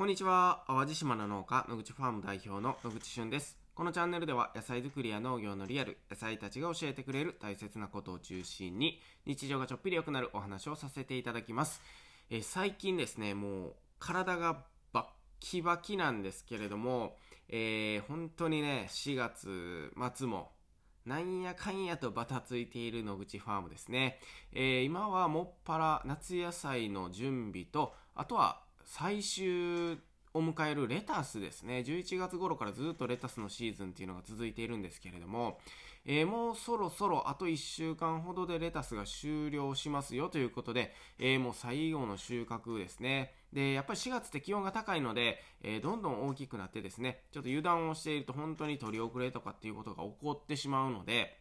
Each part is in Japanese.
こんにちは。淡路島の農家、野口ファーム代表の野口俊です。このチャンネルでは野菜作りや農業のリアル、野菜たちが教えてくれる大切なことを中心に、日常がちょっぴり良くなるお話をさせていただきます。え、最近ですね、もう体がバッキバキなんですけれども、えー、本当にね、4月末もなんやかんやとバタついている野口ファームですね。えー、今はもっぱら夏野菜の準備と、あとは最終を迎えるレタスですね。11月頃からずっとレタスのシーズンっていうのが続いているんですけれども、えー、もうそろそろあと1週間ほどでレタスが終了しますよということで、えー、もう最後の収穫ですね。で、やっぱり4月って気温が高いので、えー、どんどん大きくなってですね、ちょっと油断をしていると本当に取り遅れとかっていうことが起こってしまうので、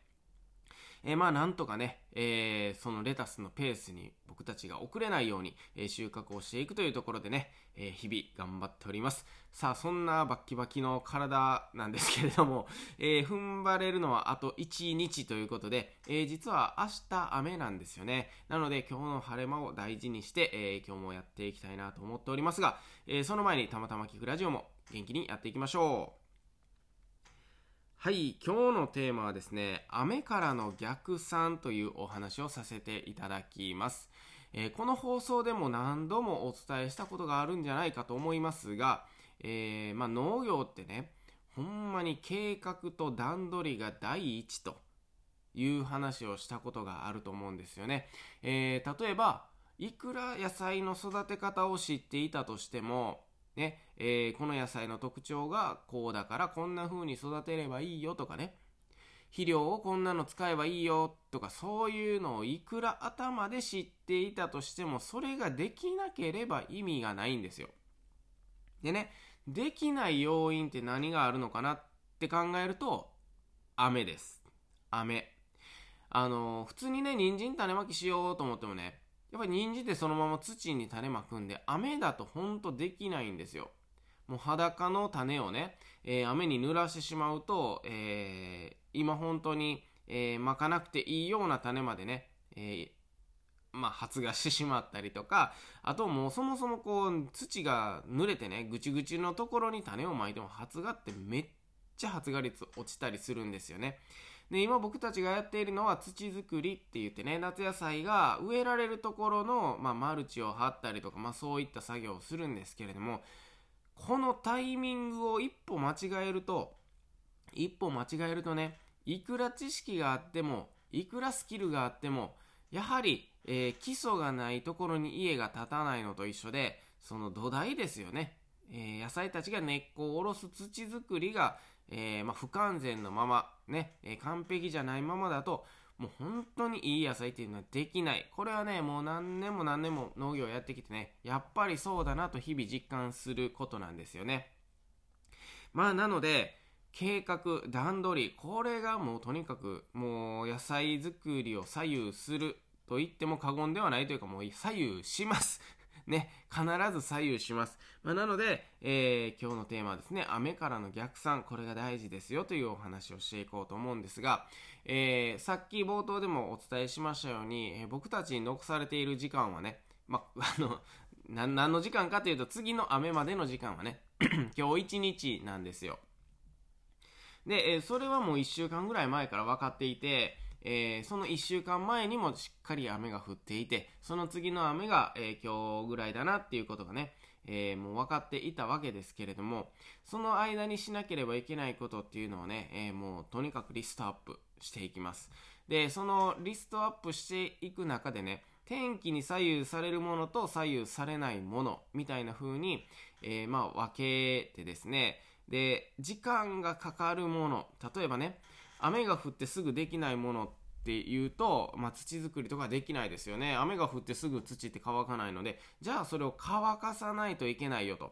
えー、まあなんとかね、えー、そのレタスのペースに僕たちが遅れないように、え、収穫をしていくというところでね、え日々頑張っております。さあ、そんなバッキバキの体なんですけれども、え踏ん張れるのはあと1日ということで、え実は明日雨なんですよね。なので今日の晴れ間を大事にして、え今日もやっていきたいなと思っておりますが、えその前にたまたま聞くラジオも元気にやっていきましょう。はい、今日のテーマはですね、雨からの逆算というお話をさせていただきます。えー、この放送でも何度もお伝えしたことがあるんじゃないかと思いますが、えー、まあ、農業ってね、ほんまに計画と段取りが第一という話をしたことがあると思うんですよね。えー、例えば、いくら野菜の育て方を知っていたとしても、ね、えー、この野菜の特徴がこうだからこんな風に育てればいいよとかね、肥料をこんなの使えばいいよとかそういうのをいくら頭で知っていたとしてもそれができなければ意味がないんですよ。でね、できない要因って何があるのかなって考えると雨です。雨。あの、普通にね、人参種まきしようと思ってもね、やっぱり人参ってそのまま土に種まくんで、雨だとほんとできないんですよ。もう裸の種をね、えー、雨に濡らしてしまうと、えー、今本当に、えー、まかなくていいような種までね、えまあ、発芽してしまったりとか、あともうそもそもこう、土が濡れてね、ぐちぐちのところに種をまいても発芽ってめっちゃ発芽率落ちたりするんですよね。で、今僕たちがやっているのは土作りって言ってね、夏野菜が植えられるところの、まあ、マルチを張ったりとか、まあ、そういった作業をするんですけれども、このタイミングを一歩間違えると、一歩間違えるとね、いくら知識があっても、いくらスキルがあっても、やはり、えー、基礎がないところに家が建たないのと一緒で、その土台ですよね。えー、野菜たちが根っこを下ろす土作りが、えー、まあ、不完全のまま、ね、えー、完璧じゃないままだと、もう本当にいい野菜っていうのはできない。これはね、もう何年も何年も農業やってきてね、やっぱりそうだなと日々実感することなんですよね。まあなので、計画、段取り、これがもうとにかくもう野菜作りを左右すると言っても過言ではないというかもう左右しますね、必ず左右します。まあ、なので、えー、今日のテーマはですね、雨からの逆算、これが大事ですよというお話をしていこうと思うんですが、えー、さっき冒頭でもお伝えしましたように、えー、僕たちに残されている時間はね、まあ、の、何の時間かというと、次の雨までの時間はね、今日一日なんですよ。で、えそれはもう1週間ぐらい前から分かっていて、えー、その1週間前にもしっかり雨が降っていて、その次の雨が、えー、今日ぐらいだなっていうことがね、えー、もう分かっていたわけですけれども、その間にしなければいけないことっていうのをね、えもうとにかくリストアップしていきます。で、そのリストアップしていく中でね、天気に左右されるものと左右されないものみたいな風に、えまあ分けてですね、で、時間がかかるもの、例えばね、雨が降ってすぐできないものっていうと、まあ、土作りとかできないですよね。雨が降ってすぐ土って乾かないので、じゃあそれを乾かさないといけないよと。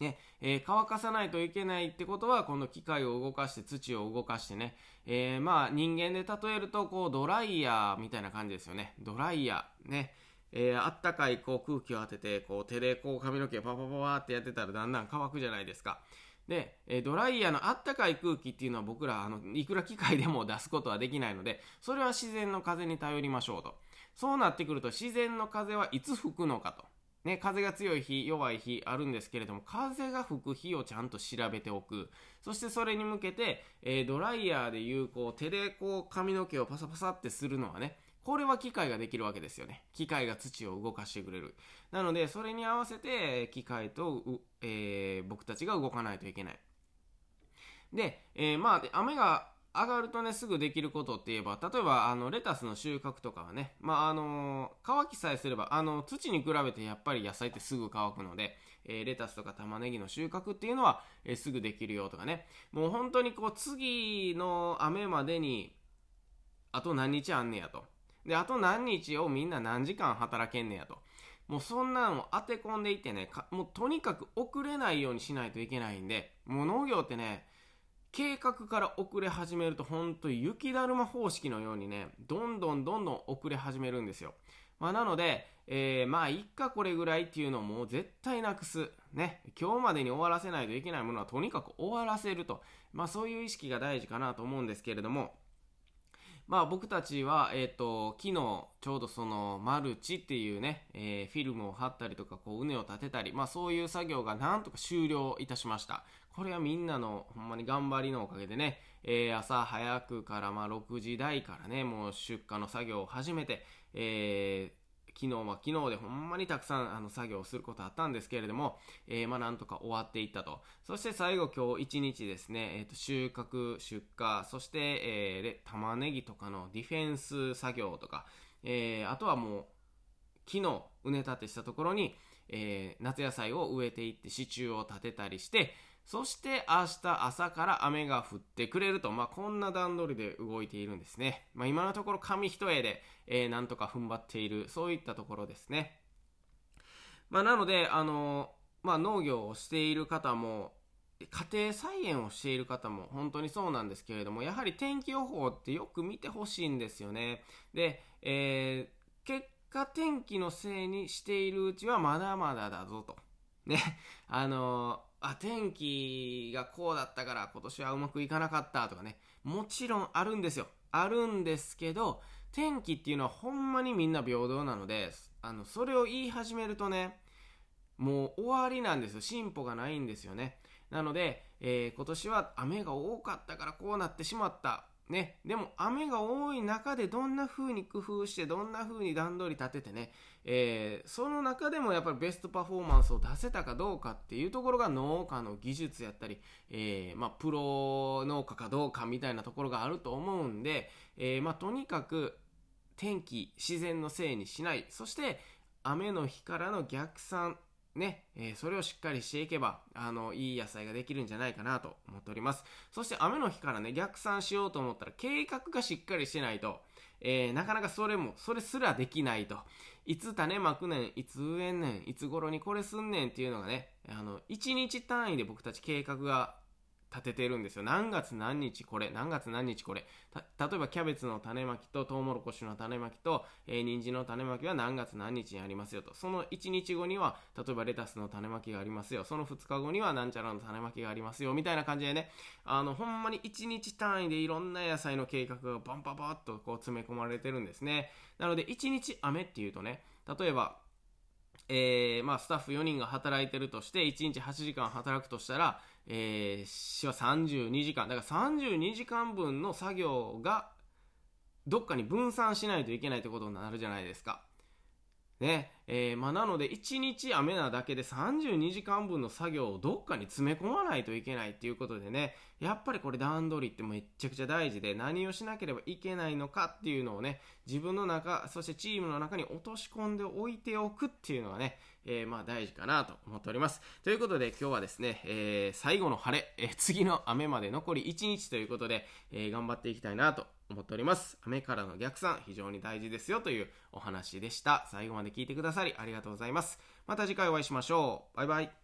ね、えー、乾かさないといけないってことは、この機械を動かして土を動かしてね、えー、まあ人間で例えると、こうドライヤーみたいな感じですよね。ドライヤー。ね。えー、あったかいこう空気を当てて、こう手でこう髪の毛パパパパってやってたらだんだん乾くじゃないですか。で、えドライヤーのあったかい空気っていうのは僕ら、あの、いくら機械でも出すことはできないので、それは自然の風に頼りましょうと。そうなってくると、自然の風はいつ吹くのかと。ね、風が強い日、弱い日あるんですけれども、風が吹く日をちゃんと調べておく。そしてそれに向けて、えー、ドライヤーでいう、こう、手でこう、髪の毛をパサパサってするのはね、これは機械ができるわけですよね。機械が土を動かしてくれる。なので、それに合わせて、機械と、えー、僕たちが動かないといけない。で、えー、まあ、雨が上がるとね、すぐできることって言えば、例えば、あの、レタスの収穫とかはね、まあ、あの乾きさえすれば、あの、土に比べてやっぱり野菜ってすぐ乾くので、えー、レタスとか玉ねぎの収穫っていうのは、えー、すぐできるよとかね、もう本当にこう、次の雨までに、あと何日あんねやと。で、あと何日をみんな何時間働けんねやと。もうそんなのを当て込んでいってね、もうとにかく遅れないようにしないといけないんで、もう農業ってね、計画から遅れ始めると本当に雪だるま方式のようにね、どんどんどんどん遅れ始めるんですよ。まあ、なので、えー、まあ、いっかこれぐらいっていうのも絶対なくす。ね。今日までに終わらせないといけないものはとにかく終わらせると。まあ、そういう意識が大事かなと思うんですけれども、まあ僕たちは、えっ、ー、と、昨日ちょうどそのマルチっていうね、えー、フィルムを貼ったりとか、こう、畝を立てたり、まあそういう作業がなんとか終了いたしました。これはみんなのほんまに頑張りのおかげでね、えー、朝早くからまあ6時台からね、もう出荷の作業を始めて、え、昨日は昨日でほんまにたくさんあの作業をすることあったんですけれども、えー、まあなんとか終わっていったと。そして最後今日一日ですね、えっ、ー、と収穫、出荷、そして、えー、玉ねぎとかのディフェンス作業とか、えー、あとはもう昨日畝立てしたところに、えー、夏野菜を植えていって支柱を立てたりして、そして明日朝から雨が降ってくれると、まあ、こんな段取りで動いているんですね。まあ、今のところ紙一重で、えー、なんとか踏ん張っている、そういったところですね。まあ、なので、あのまあ、農業をしている方も、家庭菜園をしている方も本当にそうなんですけれども、やはり天気予報ってよく見てほしいんですよね。で、えー、結果天気のせいにしているうちはまだまだだぞと。ね、あのあ、天気がこうだったから今年はうまくいかなかったとかね、もちろんあるんですよ。あるんですけど、天気っていうのはほんまにみんな平等なので、あの、それを言い始めるとね、もう終わりなんですよ。進歩がないんですよね。なので、えー、今年は雨が多かったからこうなってしまった。ね、でも雨が多い中でどんな風に工夫してどんな風に段取り立ててね、えー、その中でもやっぱりベストパフォーマンスを出せたかどうかっていうところが農家の技術やったり、えー、まあ、プロ農家かどうかみたいなところがあると思うんで、えー、まあ、とにかく天気自然のせいにしない。そして雨の日からの逆算ね、えー、それをしっかりしていけば、あの、いい野菜ができるんじゃないかなと思っております。そして雨の日からね、逆算しようと思ったら、計画がしっかりしてないと、えー、なかなかそれも、それすらできないと。いつ種まくねん、いつ植えんねん、いつ頃にこれすんねんっていうのがね、あの、1日単位で僕たち計画が立ててるんですよ。何月何日これ、何月何日これ？例えばキャベツの種まきとトウモロコシの種まきと、えー、人参の種まきは何月何日にありますよと。その1日後には、例えばレタスの種まきがありますよ。その2日後にはなんちゃらの種まきがありますよ。みたいな感じでね、あの、ほんまに1日単位でいろんな野菜の計画がバンババッとこう詰め込まれてるんですね。なので、1日雨っていうとね、例えば、えー、まあ、スタッフ4人が働いてるとして、1日8時間働くとしたら、えー、市は32時間。だから32時間分の作業がどっかに分散しないといけないってことになるじゃないですか。ね。えー、まあ、なので、1日雨なだけで32時間分の作業をどっかに詰め込まないといけないっていうことでね、やっぱりこれ段取りってめちゃくちゃ大事で、何をしなければいけないのかっていうのをね、自分の中、そしてチームの中に落とし込んでおいておくっていうのはね、えー、まあ大事かなと思っております。ということで今日はですね、えー、最後の晴れ、え、次の雨まで残り1日ということで、え、頑張っていきたいなと思っております。雨からの逆算、非常に大事ですよというお話でした。最後まで聞いてくださりありがとうございます。また次回お会いしましょう。バイバイ。